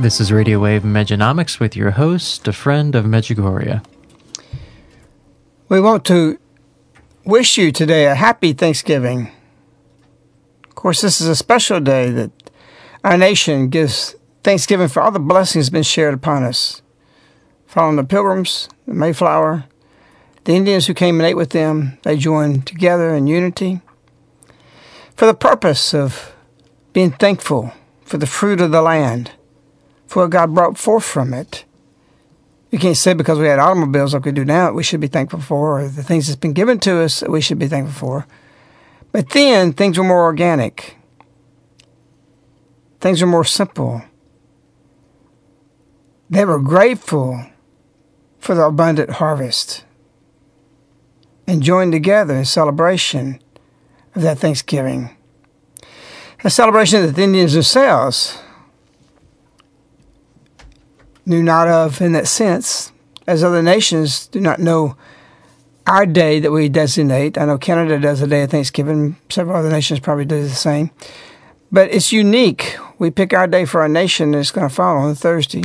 This is Radio Wave Mejanomics with your host, a friend of Medjugorje. We want to wish you today a happy Thanksgiving. Of course, this is a special day that our nation gives thanksgiving for all the blessings been shared upon us. Following the pilgrims, the Mayflower, the Indians who came and ate with them, they joined together in unity for the purpose of being thankful for the fruit of the land for what God brought forth from it. You can't say because we had automobiles like we do now, we should be thankful for, or the things that's been given to us that we should be thankful for. But then things were more organic. Things were more simple. They were grateful for the abundant harvest and joined together in celebration of that Thanksgiving. A celebration that the Indians themselves knew not of in that sense, as other nations do not know our day that we designate. I know Canada does a day of Thanksgiving, several other nations probably do the same. But it's unique. We pick our day for our nation, and it's going to fall on Thursday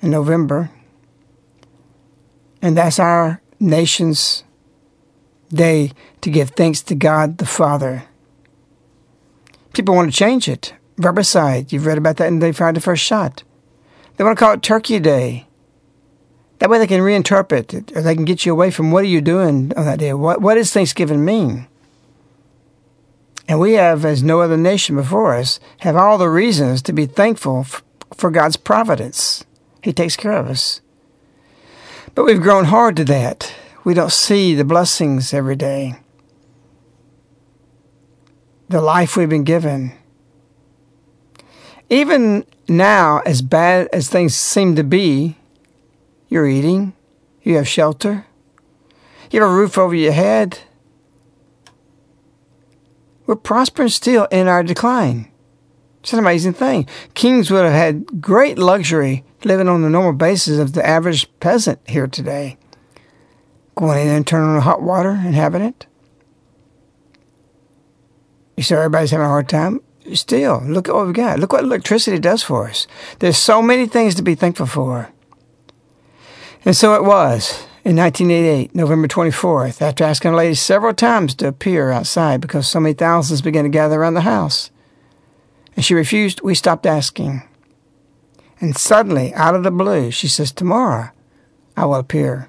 in November. And that's our nation's day to give thanks to God the Father. People want to change it. Verbicide, you've read about that in They Fired the First Shot. They want to call it Turkey Day. That way they can reinterpret it, or they can get you away from what are you doing on that day? What, what does Thanksgiving mean? And we have, as no other nation before us, have all the reasons to be thankful for God's providence. He takes care of us. But we've grown hard to that. We don't see the blessings every day, the life we've been given even now, as bad as things seem to be, you're eating, you have shelter, you have a roof over your head. We're prospering still in our decline. It's an amazing thing. Kings would have had great luxury living on the normal basis of the average peasant here today. Going in and turning on hot water and having it. You say everybody's having a hard time? Still, look at what we've got. Look what electricity does for us. There's so many things to be thankful for. And so it was in 1988, November 24th, after asking a lady several times to appear outside because so many thousands began to gather around the house. And she refused, we stopped asking. And suddenly, out of the blue, she says, Tomorrow I will appear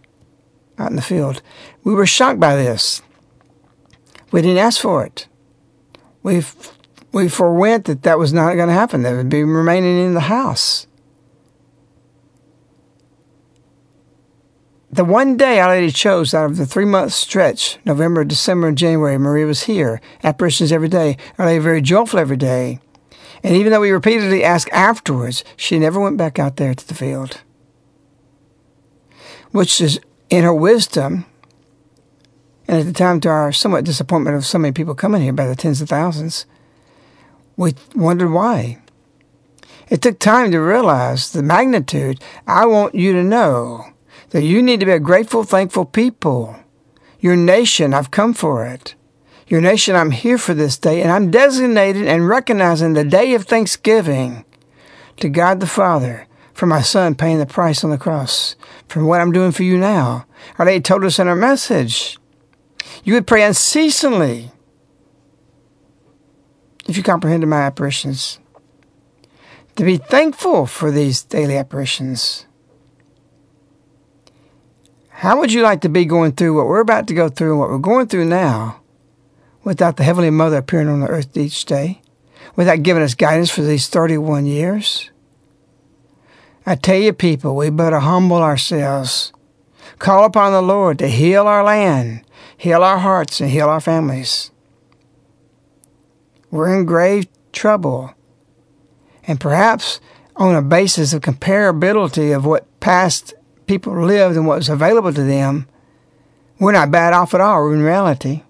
out in the field. We were shocked by this. We didn't ask for it. We, we forewent that that was not going to happen. They would be remaining in the house. The one day Our Lady chose out of the three month stretch, November, December, and January, Maria was here. Apparitions every day. Our Lady very joyful every day. And even though we repeatedly asked afterwards, she never went back out there to the field. Which is in her wisdom, and at the time to our somewhat disappointment of so many people coming here by the tens of thousands, we wondered why. It took time to realize the magnitude. I want you to know that you need to be a grateful, thankful people. Your nation, I've come for it. Your nation, I'm here for this day, and I'm designated and recognizing the day of thanksgiving to God the Father for my son paying the price on the cross, for what I'm doing for you now. Our Lady told us in our message, you would pray unceasingly if you comprehended my apparitions. To be thankful for these daily apparitions. How would you like to be going through what we're about to go through and what we're going through now without the Heavenly Mother appearing on the earth each day, without giving us guidance for these 31 years? I tell you, people, we better humble ourselves, call upon the Lord to heal our land, heal our hearts, and heal our families. We're in grave trouble. And perhaps on a basis of comparability of what past people lived and what was available to them, we're not bad off at all in reality.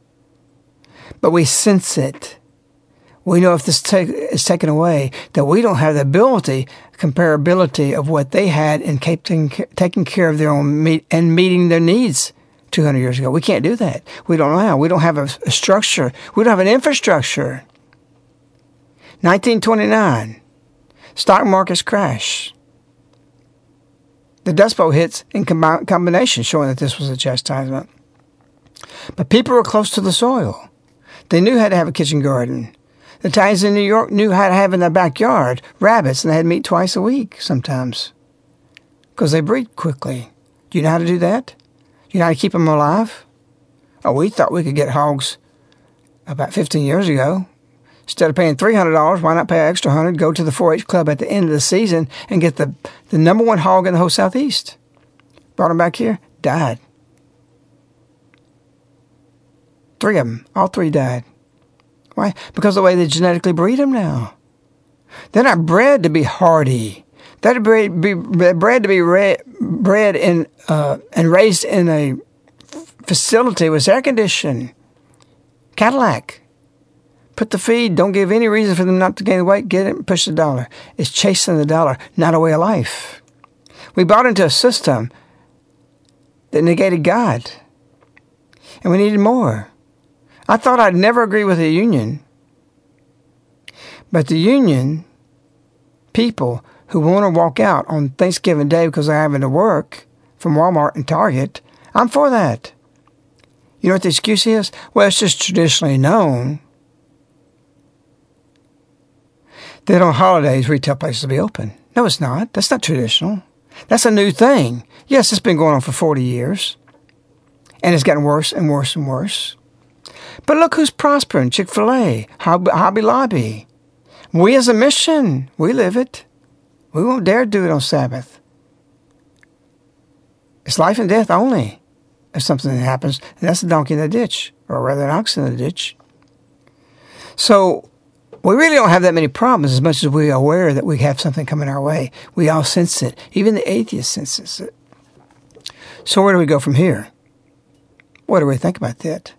But we sense it. We know if this take, is taken away, that we don't have the ability, comparability of what they had in taking, taking care of their own meet, and meeting their needs 200 years ago. We can't do that. We don't know how. We don't have a, a structure. We don't have an infrastructure. 1929, stock markets crash. The Dust Bowl hits in com- combination, showing that this was a chastisement. But people were close to the soil. They knew how to have a kitchen garden. The Italians in New York knew how to have in their backyard rabbits, and they had meat twice a week sometimes because they breed quickly. Do you know how to do that? Do you know how to keep them alive? Oh, we thought we could get hogs about 15 years ago. Instead of paying $300, why not pay an extra 100 go to the 4-H club at the end of the season and get the, the number one hog in the whole Southeast? Brought them back here, died. Three of them, all three died. Why? Because of the way they genetically breed them now. They're not bred to be hardy. They're bred, be, bred to be re, bred in, uh, and raised in a facility with air conditioning. Cadillac. Put the feed. Don't give any reason for them not to gain weight. Get it and push the dollar. It's chasing the dollar, not a way of life. We bought into a system that negated God. And we needed more. I thought I'd never agree with the union. But the union people who want to walk out on Thanksgiving Day because they're having to work from Walmart and Target, I'm for that. You know what the excuse is? Well, it's just traditionally known that on holidays retail places will be open. No, it's not. That's not traditional. That's a new thing. Yes, it's been going on for 40 years. And it's gotten worse and worse and worse. But look who's prospering Chick fil A, Hobby Lobby. We as a mission, we live it. We won't dare do it on Sabbath. It's life and death only if something happens, and that's a donkey in the ditch, or rather an ox in the ditch. So we really don't have that many problems as much as we're aware that we have something coming our way. We all sense it. Even the atheist senses it. So where do we go from here? What do we think about that?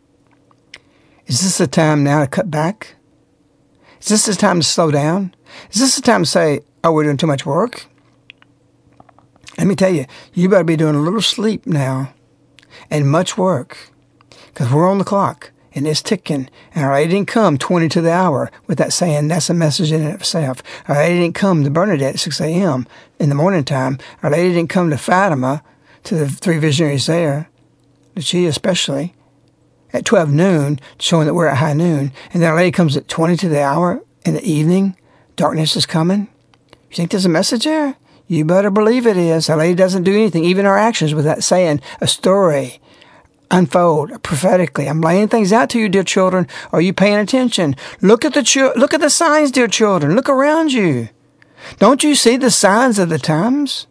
Is this the time now to cut back? Is this the time to slow down? Is this the time to say, oh, we're doing too much work? Let me tell you, you better be doing a little sleep now and much work because we're on the clock and it's ticking. And our lady didn't come 20 to the hour with that saying that's a message in itself. Our lady didn't come to Bernadette at 6 a.m. in the morning time. Our lady didn't come to Fatima, to the three visionaries there, she especially, at 12 noon, showing that we're at high noon. And then our lady comes at 20 to the hour in the evening. Darkness is coming. You think there's a message there? You better believe it is. Our lady doesn't do anything, even our actions, with that saying, a story unfold prophetically. I'm laying things out to you, dear children. Are you paying attention? Look at the look at the signs, dear children. Look around you. Don't you see the signs of the times?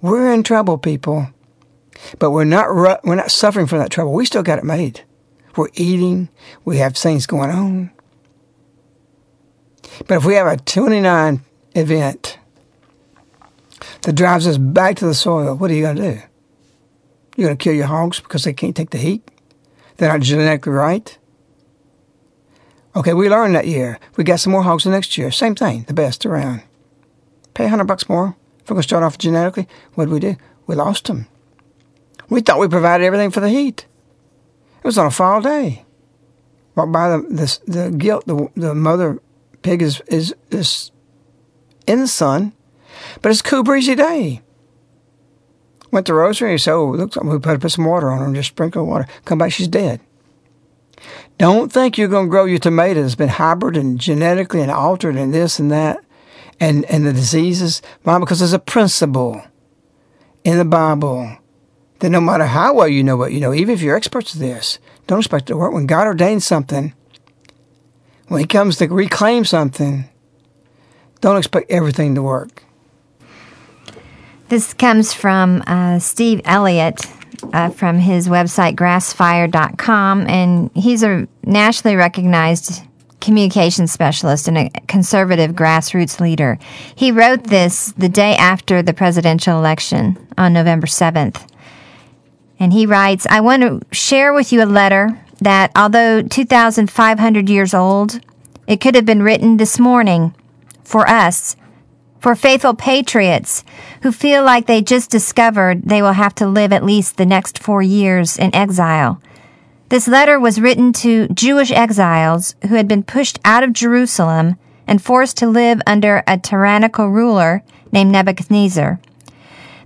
We're in trouble, people, but we're not ru- we're not suffering from that trouble. We still got it made. We're eating. We have things going on. But if we have a 29 event that drives us back to the soil, what are you going to do? You're going to kill your hogs because they can't take the heat? They're not genetically right? Okay, we learned that year. We got some more hogs the next year. Same thing, the best around. Pay a 100 bucks more. If we're going to start off genetically, what did we do? We lost them. We thought we provided everything for the heat. It was on a fall day. Walk by the, the, the gilt, the, the mother pig is, is, is in the sun, but it's a cool, breezy day. Went to Rosary, so looks like we put, put some water on her and just sprinkle water. Come back, she's dead. Don't think you're going to grow your tomato that's been hybrid and genetically and altered and this and that and, and the diseases. Why? Because there's a principle in the Bible that no matter how well you know what you know, even if you're experts at this, don't expect it to work. When God ordains something, when He comes to reclaim something, don't expect everything to work. This comes from uh, Steve Elliott uh, from his website, grassfire.com, and he's a nationally recognized communication specialist and a conservative grassroots leader. He wrote this the day after the presidential election on November 7th. And he writes, I want to share with you a letter that, although 2,500 years old, it could have been written this morning for us for faithful patriots who feel like they just discovered they will have to live at least the next four years in exile. This letter was written to Jewish exiles who had been pushed out of Jerusalem and forced to live under a tyrannical ruler named Nebuchadnezzar.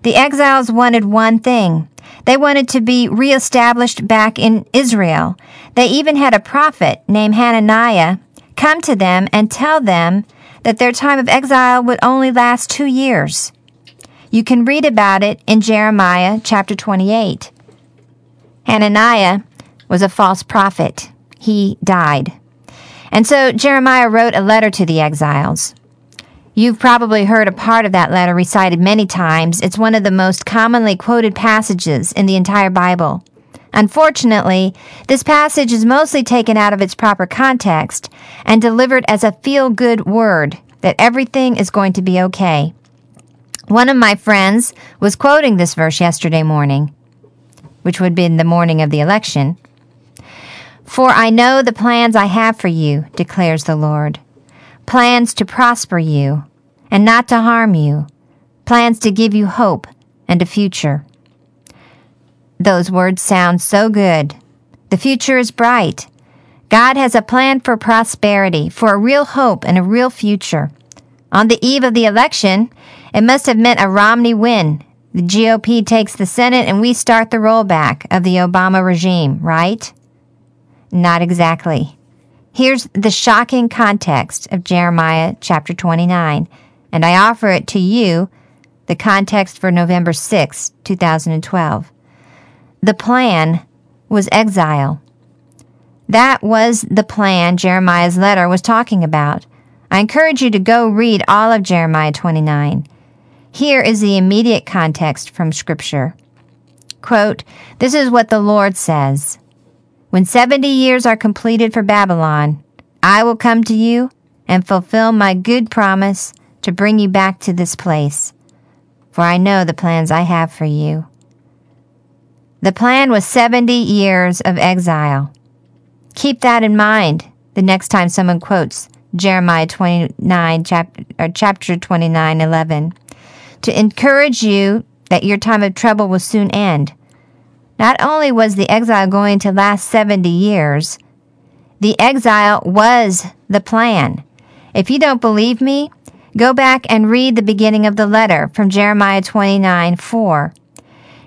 The exiles wanted one thing. They wanted to be reestablished back in Israel. They even had a prophet named Hananiah come to them and tell them that their time of exile would only last two years. You can read about it in Jeremiah chapter 28. Hananiah was a false prophet. He died. And so Jeremiah wrote a letter to the exiles. You've probably heard a part of that letter recited many times. It's one of the most commonly quoted passages in the entire Bible. Unfortunately, this passage is mostly taken out of its proper context and delivered as a feel good word that everything is going to be okay. One of my friends was quoting this verse yesterday morning, which would be in the morning of the election. For I know the plans I have for you, declares the Lord plans to prosper you and not to harm you, plans to give you hope and a future. Those words sound so good. The future is bright. God has a plan for prosperity, for a real hope and a real future. On the eve of the election, it must have meant a Romney win. The GOP takes the Senate and we start the rollback of the Obama regime, right? Not exactly. Here's the shocking context of Jeremiah chapter 29, and I offer it to you, the context for November 6, 2012. The plan was exile. That was the plan Jeremiah's letter was talking about. I encourage you to go read all of Jeremiah 29. Here is the immediate context from Scripture. Quote, This is what the Lord says When 70 years are completed for Babylon, I will come to you and fulfill my good promise to bring you back to this place. For I know the plans I have for you the plan was 70 years of exile. Keep that in mind the next time someone quotes Jeremiah 29, chapter, or chapter 29, 11. To encourage you that your time of trouble will soon end. Not only was the exile going to last 70 years, the exile was the plan. If you don't believe me, go back and read the beginning of the letter from Jeremiah 29 4.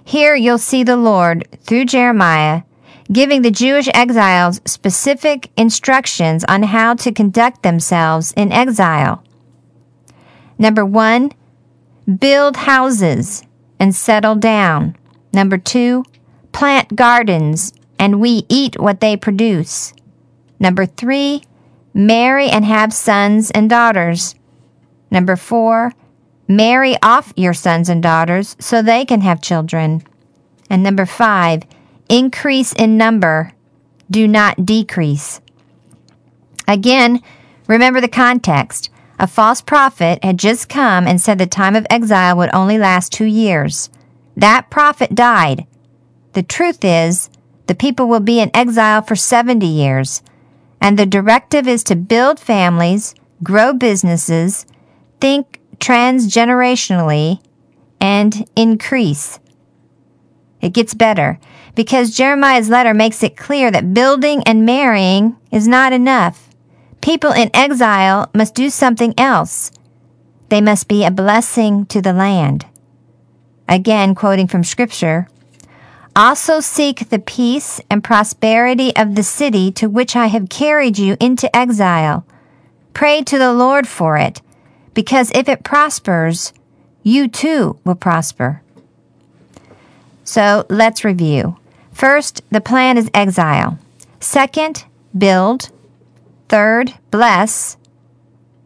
Here you'll see the Lord, through Jeremiah, giving the Jewish exiles specific instructions on how to conduct themselves in exile. Number one, build houses and settle down. Number two, plant gardens and we eat what they produce. Number three, marry and have sons and daughters. Number four, marry off your sons and daughters so they can have children. And number five, increase in number, do not decrease. Again, remember the context. A false prophet had just come and said the time of exile would only last two years. That prophet died. The truth is, the people will be in exile for 70 years, and the directive is to build families, grow businesses, think transgenerationally, and increase. It gets better because Jeremiah's letter makes it clear that building and marrying is not enough. People in exile must do something else. They must be a blessing to the land. Again, quoting from Scripture, also seek the peace and prosperity of the city to which I have carried you into exile. Pray to the Lord for it, because if it prospers, you too will prosper. So let's review. First, the plan is exile. Second, build. Third, bless.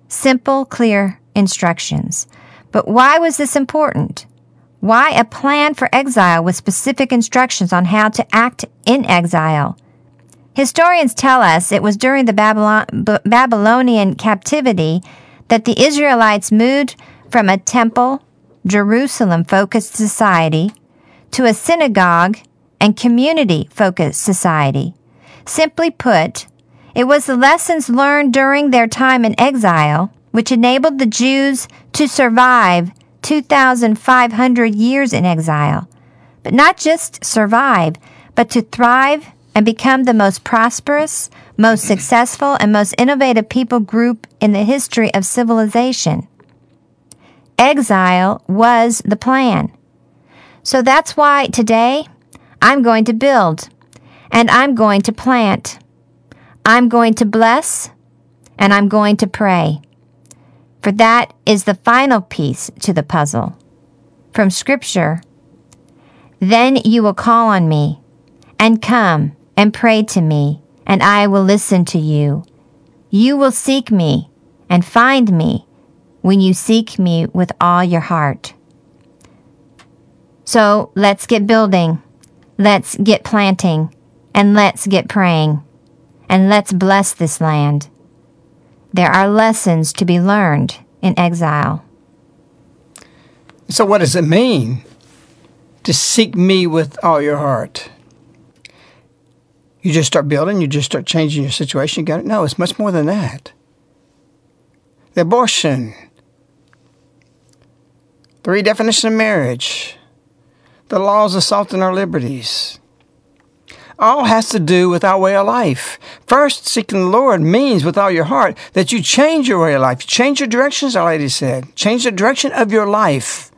Simple, clear instructions. But why was this important? Why a plan for exile with specific instructions on how to act in exile? Historians tell us it was during the Babylon, B- Babylonian captivity that the Israelites moved from a temple, Jerusalem focused society to a synagogue and community focused society. Simply put, it was the lessons learned during their time in exile which enabled the Jews to survive 2,500 years in exile. But not just survive, but to thrive and become the most prosperous, most successful, and most innovative people group in the history of civilization. Exile was the plan. So that's why today I'm going to build and I'm going to plant. I'm going to bless and I'm going to pray. For that is the final piece to the puzzle. From Scripture, then you will call on me and come and pray to me, and I will listen to you. You will seek me and find me when you seek me with all your heart. So let's get building, let's get planting, and let's get praying, and let's bless this land. There are lessons to be learned in exile. So, what does it mean to seek me with all your heart? You just start building, you just start changing your situation. You got it? No, it's much more than that. The abortion, the redefinition of marriage, the laws assaulting our liberties, all has to do with our way of life. First, seeking the Lord means with all your heart that you change your way of life. Change your directions, our lady said. Change the direction of your life.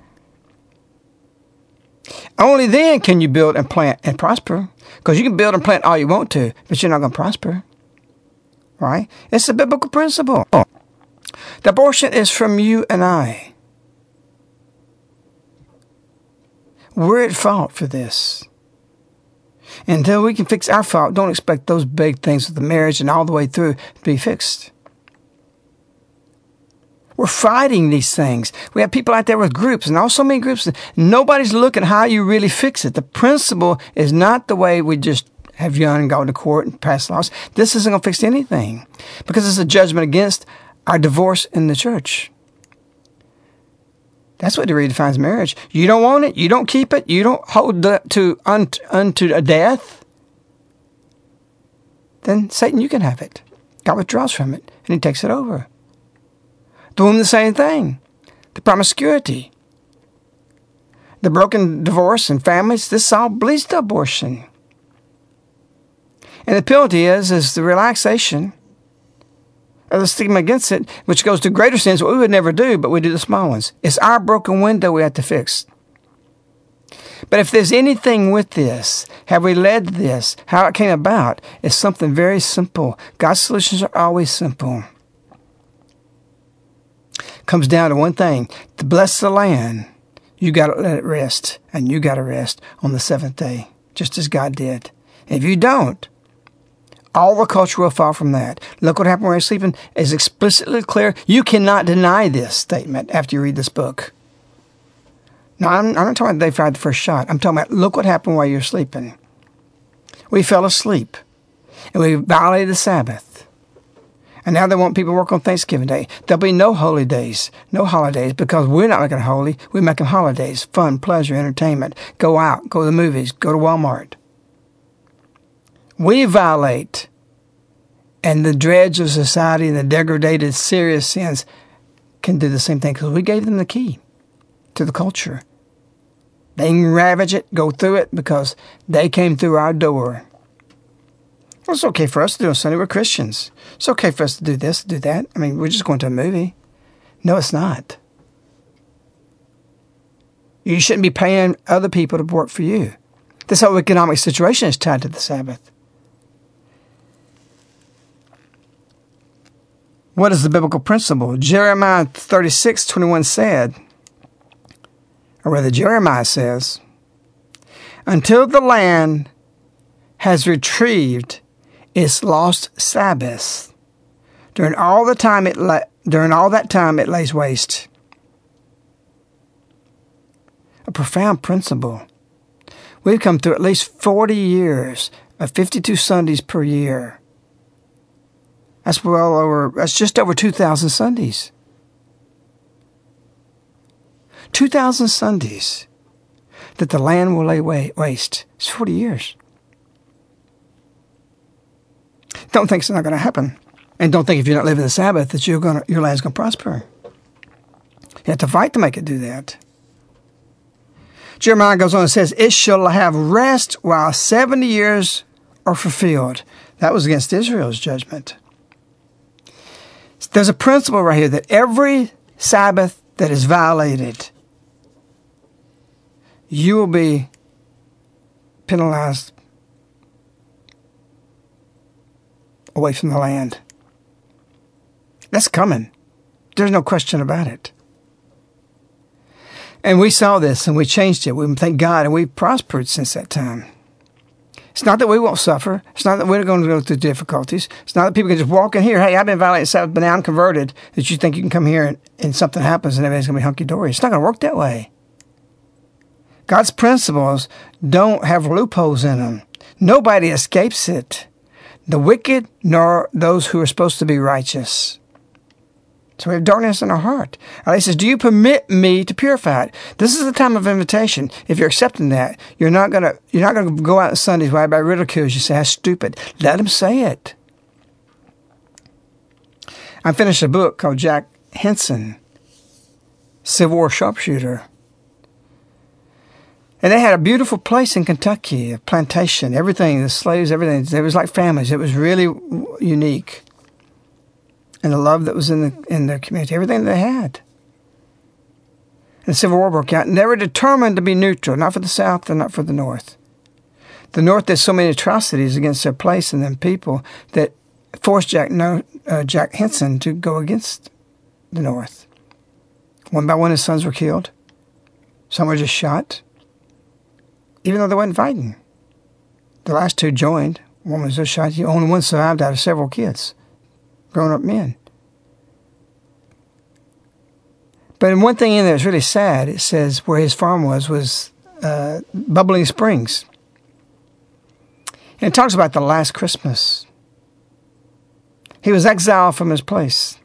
Only then can you build and plant and prosper. Because you can build and plant all you want to, but you're not going to prosper. Right? It's a biblical principle. The abortion is from you and I. We're at fault for this. Until we can fix our fault, don't expect those big things with the marriage and all the way through to be fixed. We're fighting these things. We have people out there with groups and also many groups. Nobody's looking how you really fix it. The principle is not the way we just have you and go to court and pass laws. This isn't going to fix anything because it's a judgment against our divorce in the church. That's what redefines marriage. You don't want it, you don't keep it, you don't hold to unto, unto a death. Then Satan, you can have it. God withdraws from it and he takes it over. Woman, the same thing. The promiscuity. the broken divorce and families, this all bleeds to abortion. And the penalty is is the relaxation of the stigma against it, which goes to greater sins, what we would never do, but we do the small ones. It's our broken window we have to fix. But if there's anything with this, have we led this, how it came about, it's something very simple. God's solutions are always simple. Comes down to one thing to bless the land, you got to let it rest, and you got to rest on the seventh day, just as God did. If you don't, all the culture will fall from that. Look what happened when you're sleeping is explicitly clear. You cannot deny this statement after you read this book. No, I'm, I'm not talking about they fired the first shot. I'm talking about look what happened while you're sleeping. We fell asleep and we violated the Sabbath. And now they want people to work on Thanksgiving Day. There'll be no holy days, no holidays, because we're not making holy. We're making holidays, fun, pleasure, entertainment. Go out, go to the movies, go to Walmart we violate, and the dregs of society and the degraded, serious sins can do the same thing because we gave them the key to the culture. They can ravage it, go through it because they came through our door. Well, it's okay for us to do on Sunday. We're Christians. It's okay for us to do this, do that. I mean, we're just going to a movie. No, it's not. You shouldn't be paying other people to work for you. This whole economic situation is tied to the Sabbath. What is the biblical principle? Jeremiah 36 21 said, or rather, Jeremiah says, until the land has retrieved its lost Sabbath, during all the time it la- during all that time it lays waste. A profound principle. We've come through at least 40 years of 52 Sundays per year that's well over, that's just over 2,000 Sundays. 2,000 Sundays that the land will lay waste. It's 40 years. Don't think it's not going to happen. And don't think if you're not living the Sabbath that you're gonna, your land's going to prosper. You have to fight to make it do that. Jeremiah goes on and says, It shall have rest while 70 years are fulfilled. That was against Israel's judgment. There's a principle right here that every Sabbath that is violated, you will be penalized away from the land. That's coming. There's no question about it. And we saw this and we changed it. We thank God and we've prospered since that time. It's not that we won't suffer. It's not that we're going to go through difficulties. It's not that people can just walk in here. Hey, I've been violating Sabbath, but now I'm converted. That you think you can come here and, and something happens and everything's going to be hunky dory. It's not going to work that way. God's principles don't have loopholes in them. Nobody escapes it. The wicked nor those who are supposed to be righteous. So we have darkness in our heart. And he says, Do you permit me to purify it? This is the time of invitation. If you're accepting that, you're not gonna you're not gonna go out on Sundays where everybody ridicules you say how stupid. Let them say it. I finished a book called Jack Hinson, Civil War sharpshooter. And they had a beautiful place in Kentucky, a plantation, everything, the slaves, everything. It was like families. It was really unique and the love that was in the in their community, everything they had. And the Civil War broke out, and they were determined to be neutral, not for the South and not for the North. The North did so many atrocities against their place and their people that forced Jack no, uh, Jack Hinson to go against the North. One by one, his sons were killed. Some were just shot, even though they weren't fighting. The last two joined. One was just shot. The Only one survived out of several kids grown up men. But one thing in there is really sad. It says where his farm was was uh, Bubbling Springs. And it talks about the last Christmas. He was exiled from his place.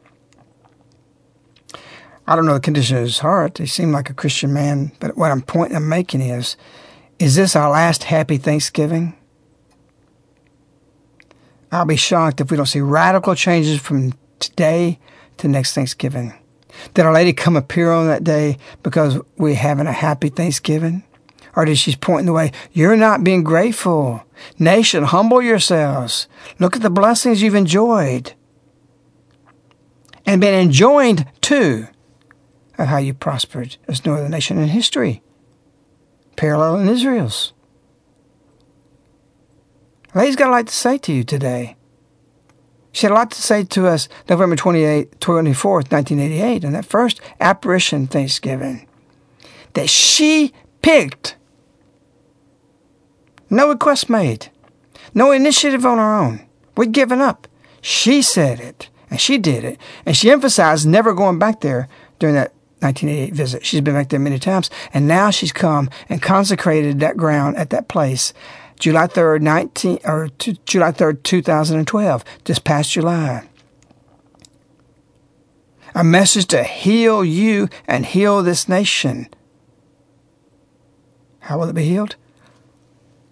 I don't know the condition of his heart. He seemed like a Christian man, but what I'm point I'm making is, is this our last happy Thanksgiving? I'll be shocked if we don't see radical changes from today to next Thanksgiving. Did Our Lady come appear on that day because we're having a happy Thanksgiving? Or did she point in the way? You're not being grateful. Nation, humble yourselves. Look at the blessings you've enjoyed. And been enjoined too of how you prospered as no other nation in history, parallel in Israel's. Lady's got a lot to say to you today. She had a lot to say to us November 28, 24th, 1988, on that first apparition Thanksgiving that she picked. No request made, no initiative on her own. We'd given up. She said it, and she did it, and she emphasized never going back there during that 1988 visit. She's been back there many times, and now she's come and consecrated that ground at that place July 3rd, 19, or July 3rd, 2012, this past July. A message to heal you and heal this nation. How will it be healed?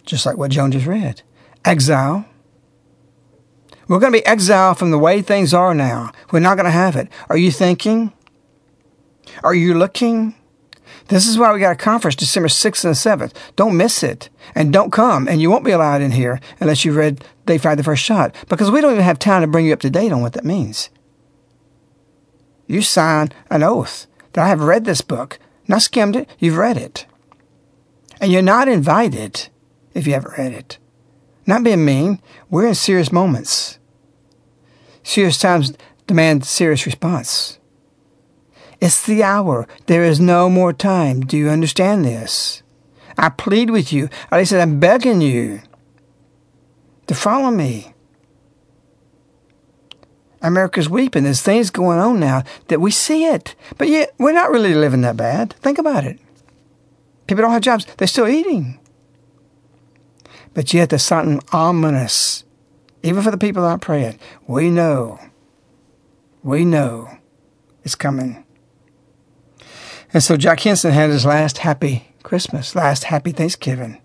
Just like what Joan just read. Exile. We're going to be exiled from the way things are now. We're not going to have it. Are you thinking? Are you looking? This is why we got a conference December 6th and 7th. Don't miss it. And don't come. And you won't be allowed in here unless you've read They Fired the First Shot. Because we don't even have time to bring you up to date on what that means. You sign an oath that I have read this book, not skimmed it, you've read it. And you're not invited if you haven't read it. Not being mean, we're in serious moments. Serious times demand serious response. It's the hour. There is no more time. Do you understand this? I plead with you. I said, I'm begging you to follow me. America's weeping. There's things going on now that we see it. But yet, we're not really living that bad. Think about it. People don't have jobs. They're still eating. But yet, there's something ominous. Even for the people that aren't praying. We know. We know it's coming. And so Jack Hinson had his last happy Christmas, last happy Thanksgiving.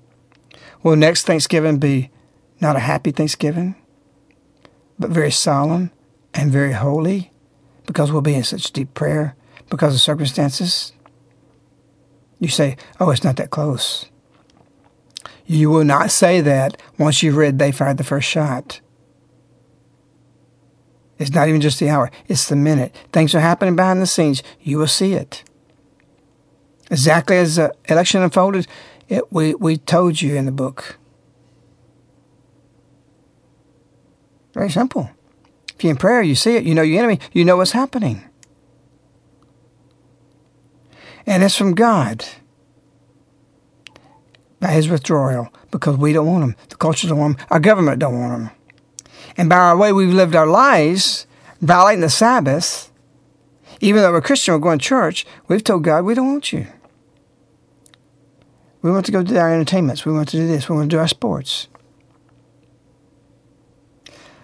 Will next Thanksgiving be not a happy Thanksgiving, but very solemn and very holy because we'll be in such deep prayer because of circumstances? You say, oh, it's not that close. You will not say that once you've read They Fired the First Shot. It's not even just the hour, it's the minute. Things are happening behind the scenes. You will see it exactly as the election unfolded, it, we, we told you in the book. Very simple. If you're in prayer, you see it, you know your enemy, you know what's happening. And it's from God by his withdrawal because we don't want them. The culture don't want them. Our government don't want them. And by our way we've lived our lives, violating the Sabbath, even though we're Christian, we're going to church, we've told God we don't want you. We want to go to our entertainments. We want to do this. We want to do our sports.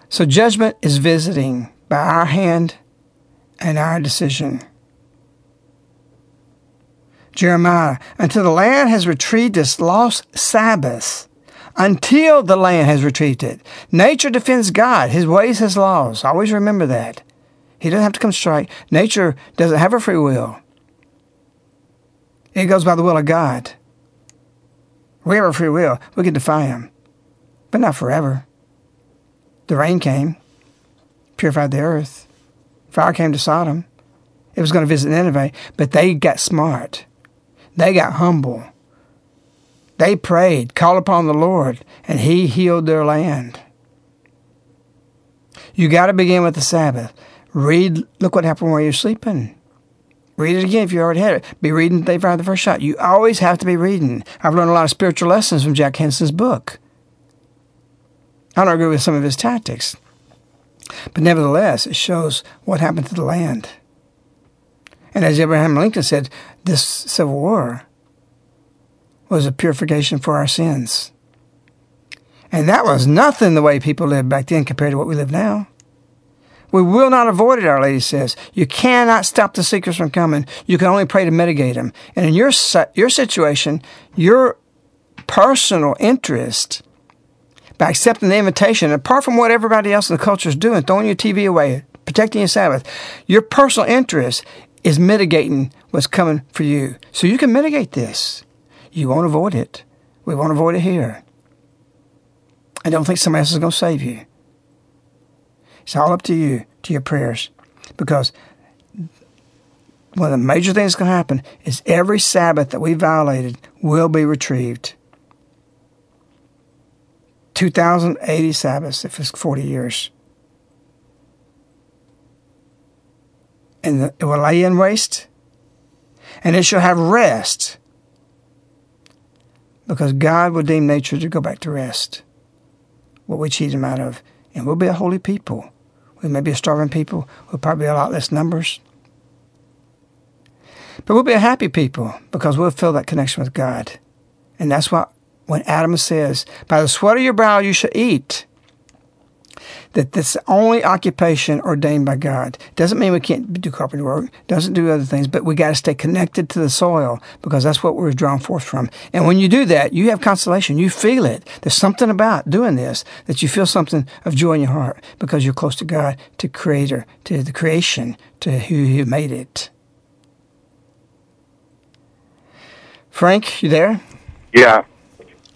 So judgment is visiting by our hand and our decision. Jeremiah, until the land has retrieved its lost Sabbath, until the land has retrieved it. Nature defends God, His ways, His laws. Always remember that. He doesn't have to come strike. Nature doesn't have a free will. It goes by the will of God. We have a free will. We can defy him, but not forever. The rain came, purified the earth. Fire came to Sodom. It was going to visit Nineveh, but they got smart. They got humble. They prayed, called upon the Lord, and He healed their land. You got to begin with the Sabbath. Read, look what happened while you're sleeping. Read it again if you already had it. Be reading They Fired the First Shot. You always have to be reading. I've learned a lot of spiritual lessons from Jack Hinson's book. I don't agree with some of his tactics. But nevertheless, it shows what happened to the land. And as Abraham Lincoln said, this Civil War was a purification for our sins. And that was nothing the way people lived back then compared to what we live now. We will not avoid it, Our Lady says. You cannot stop the seekers from coming. You can only pray to mitigate them. And in your, your situation, your personal interest, by accepting the invitation, apart from what everybody else in the culture is doing, throwing your TV away, protecting your Sabbath, your personal interest is mitigating what's coming for you. So you can mitigate this. You won't avoid it. We won't avoid it here. I don't think somebody else is going to save you. It's all up to you, to your prayers. Because one of the major things going to happen is every Sabbath that we violated will be retrieved. 2,080 Sabbaths if it's 40 years. And it will lay in waste, and it shall have rest, because God will deem nature to go back to rest, what we cheat him out of. And we'll be a holy people. We may be a starving people. We'll probably be a lot less numbers. But we'll be a happy people because we'll feel that connection with God. And that's what when Adam says, By the sweat of your brow you shall eat. That that's the only occupation ordained by God. Doesn't mean we can't do carpentry work, doesn't do other things, but we got to stay connected to the soil because that's what we're drawn forth from. And when you do that, you have consolation. You feel it. There's something about doing this that you feel something of joy in your heart because you're close to God, to Creator, to the creation, to who, who made it. Frank, you there? Yeah.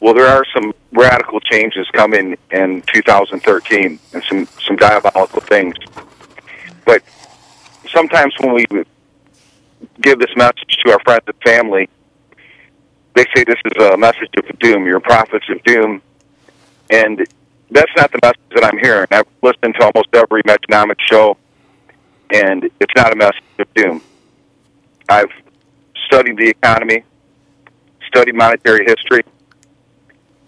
Well, there are some radical changes coming in 2013 and some, some diabolical things. But sometimes when we give this message to our friends and family, they say this is a message of doom. You're prophets of doom. And that's not the message that I'm hearing. I've listened to almost every Mejanomic show, and it's not a message of doom. I've studied the economy, studied monetary history,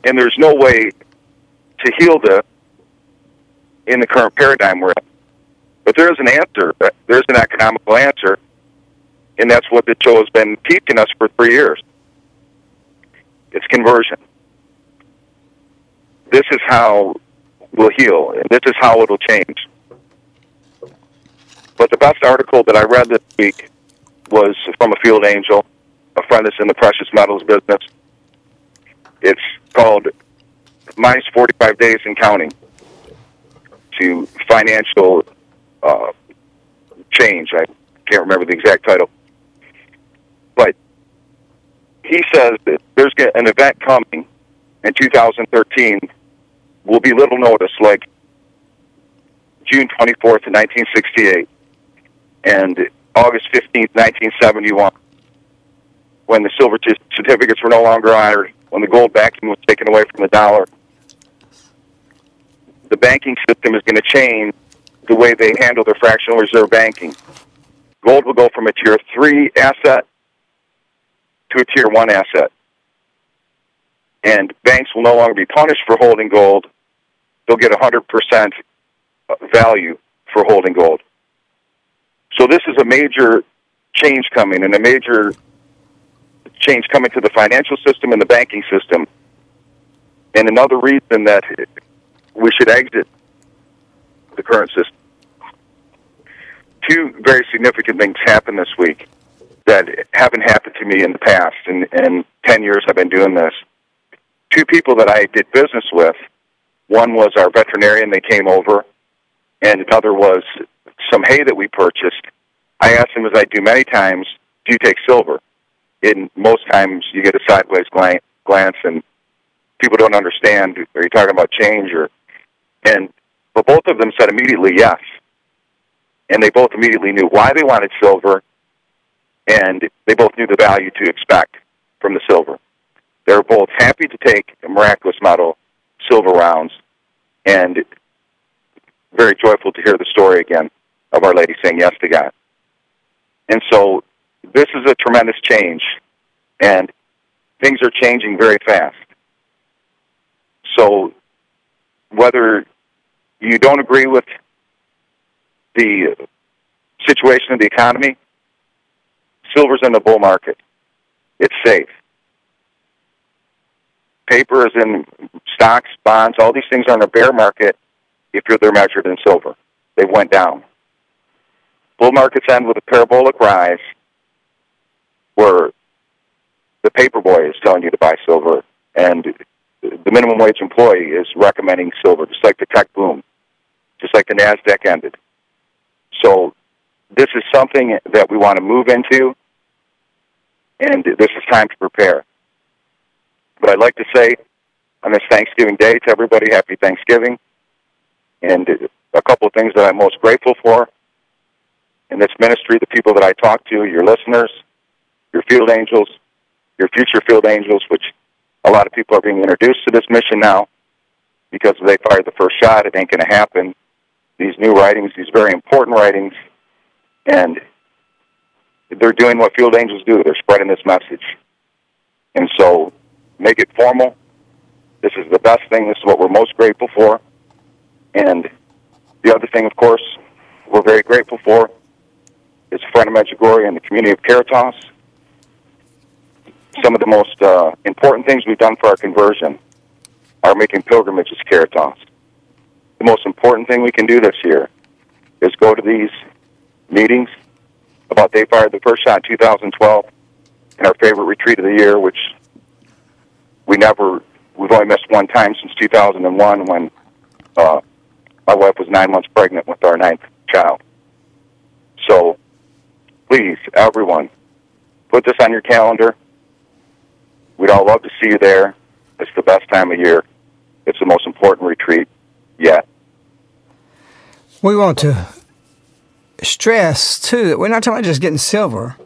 and there's no way to heal this in the current paradigm we're in. But there is an answer. There's an economical answer, and that's what the show has been teaching us for three years. It's conversion. This is how we'll heal, and this is how it'll change. But the best article that I read this week was from a field angel, a friend that's in the precious metals business. It's called minus 45 days and counting to financial uh, change. I can't remember the exact title. But he says that there's an event coming in 2013 will be little notice, like June 24th, 1968, and August 15th, 1971, when the silver certificates were no longer honored when the gold backing was taken away from the dollar. The banking system is going to change the way they handle their fractional reserve banking. Gold will go from a tier three asset to a tier one asset. And banks will no longer be punished for holding gold. They'll get 100% value for holding gold. So this is a major change coming and a major change coming to the financial system and the banking system. And another reason that we should exit the current system. Two very significant things happened this week that haven't happened to me in the past. In, in 10 years I've been doing this. Two people that I did business with, one was our veterinarian, they came over, and another was some hay that we purchased. I asked him, as I do many times, do you take silver? In most times you get a sideways glance and people don't understand are you talking about change or and but both of them said immediately yes. And they both immediately knew why they wanted silver and they both knew the value to expect from the silver. They were both happy to take a miraculous medal silver rounds and very joyful to hear the story again of our lady saying yes to god. And so this is a tremendous change, and things are changing very fast. So, whether you don't agree with the situation of the economy, silver's in the bull market. It's safe. Paper is in stocks, bonds, all these things are in a bear market if they're measured in silver. They went down. Bull markets end with a parabolic rise where the paper boy is telling you to buy silver and the minimum wage employee is recommending silver, just like the tech boom, just like the NASDAQ ended. So this is something that we want to move into, and this is time to prepare. But I'd like to say on this Thanksgiving Day to everybody, Happy Thanksgiving. And a couple of things that I'm most grateful for in this ministry, the people that I talk to, your listeners, your field angels, your future field angels, which a lot of people are being introduced to this mission now because they fired the first shot. It ain't going to happen. These new writings, these very important writings, and they're doing what field angels do. They're spreading this message. And so make it formal. This is the best thing. This is what we're most grateful for. And the other thing, of course, we're very grateful for is Friend of Medjugorje and the community of Caritas. Some of the most uh, important things we've done for our conversion are making pilgrimages Caritas. The most important thing we can do this year is go to these meetings about they fired the first shot in 2012 and our favorite retreat of the year, which we never, we've only missed one time since 2001 when uh, my wife was nine months pregnant with our ninth child. So please, everyone, put this on your calendar. We'd all love to see you there. It's the best time of year. It's the most important retreat yet. We want to stress, too, that we're not talking about just getting silver.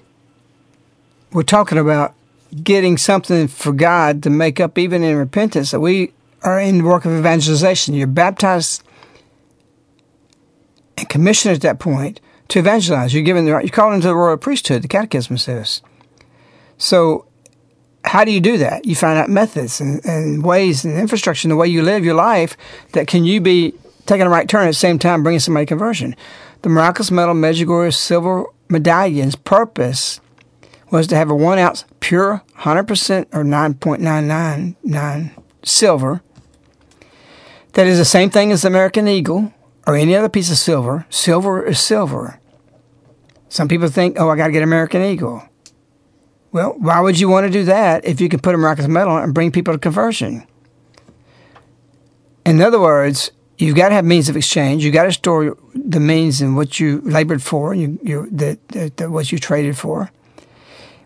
We're talking about getting something for God to make up, even in repentance, that we are in the work of evangelization. You're baptized and commissioned at that point to evangelize. You're given the right, you're called into the royal priesthood, the catechism says. So, how do you do that? You find out methods and, and ways and infrastructure and the way you live your life that can you be taking a right turn at the same time bringing somebody conversion. The miraculous medal Medjugorje silver medallion's purpose was to have a one ounce pure 100% or 9.999 silver. That is the same thing as the American Eagle or any other piece of silver. Silver is silver. Some people think, oh, I got to get American Eagle. Well, why would you want to do that if you can put a miraculous medal on and bring people to conversion? In other words, you've got to have means of exchange. You've got to store the means in what you labored for, you, you, the, the, the, what you traded for.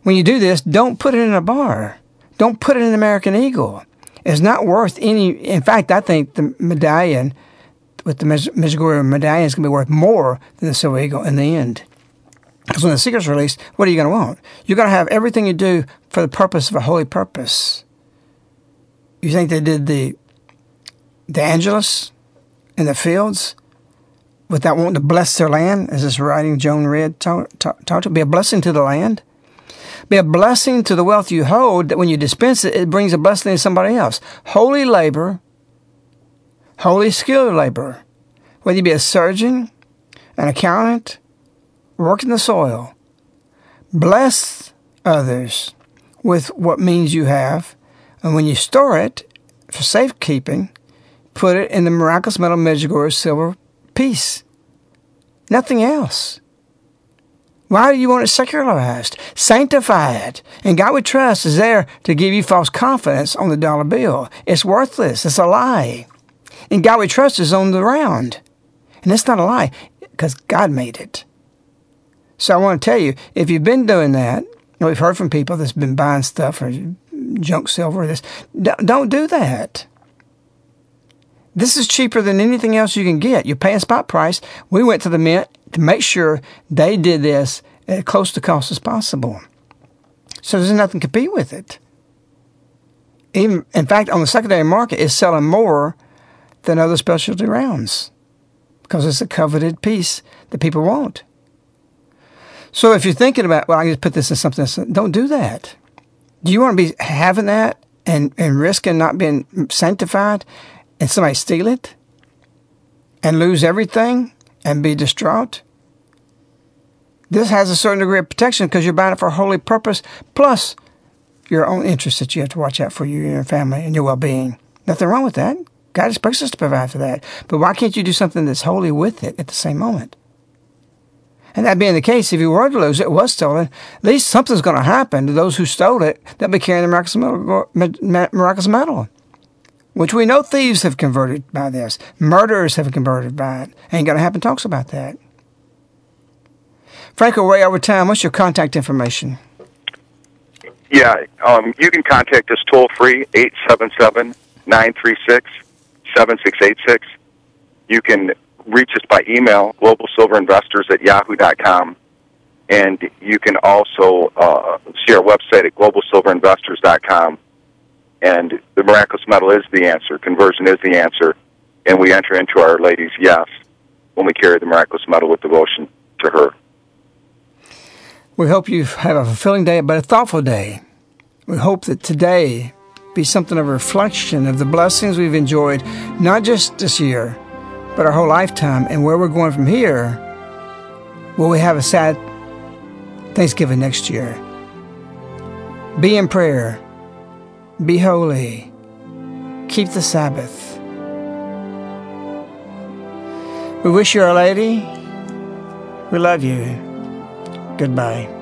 When you do this, don't put it in a bar. Don't put it in an American Eagle. It's not worth any. In fact, I think the medallion with the Medjugorje medallion is going to be worth more than the Silver Eagle in the end. Because when the secret's released, what are you going to want? You're going to have everything you do for the purpose of a holy purpose. You think they did the the Angelus in the fields without wanting to bless their land, as this writing Joan read taught, taught, taught to be a blessing to the land? Be a blessing to the wealth you hold that when you dispense it, it brings a blessing to somebody else. Holy labor, holy skilled labor, whether you be a surgeon, an accountant, work in the soil. Bless others with what means you have, and when you store it for safekeeping, put it in the miraculous medal Medjugorje silver piece. Nothing else. Why do you want it secularized? Sanctify it. And God we trust is there to give you false confidence on the dollar bill. It's worthless. It's a lie. And God we trust is on the round. And it's not a lie because God made it. So I want to tell you, if you've been doing that, we've heard from people that's been buying stuff or junk silver, this, don't do that. This is cheaper than anything else you can get. You're paying spot price. We went to the mint to make sure they did this as close to cost as possible. So there's nothing to compete with it. Even in fact, on the secondary market, it's selling more than other specialty rounds because it's a coveted piece that people want. So if you're thinking about, well, I just put this in something, don't do that. Do you want to be having that and, and risking not being sanctified and somebody steal it and lose everything and be distraught? This has a certain degree of protection because you're buying it for a holy purpose, plus your own interests that you have to watch out for you and your family and your well being. Nothing wrong with that. God expects us to provide for that. But why can't you do something that's holy with it at the same moment? And that being the case, if you were to lose it, was stolen, at least something's going to happen to those who stole it. They'll be carrying the miraculous medal, which we know thieves have converted by this. Murderers have converted by it. Ain't going to happen talks about that. Frank, way over time. What's your contact information? Yeah, um, you can contact us toll free, 877 936 7686. You can reach us by email, globalsilverinvestors at yahoo.com. And you can also uh, see our website at globalsilverinvestors.com. And the miraculous medal is the answer. Conversion is the answer. And we enter into Our Lady's yes when we carry the miraculous medal with devotion to her. We hope you have a fulfilling day, but a thoughtful day. We hope that today be something of a reflection of the blessings we've enjoyed, not just this year, but our whole lifetime, and where we're going from here. Will we have a sad Thanksgiving next year? Be in prayer. Be holy. Keep the Sabbath. We wish you Our Lady. We love you. Goodbye.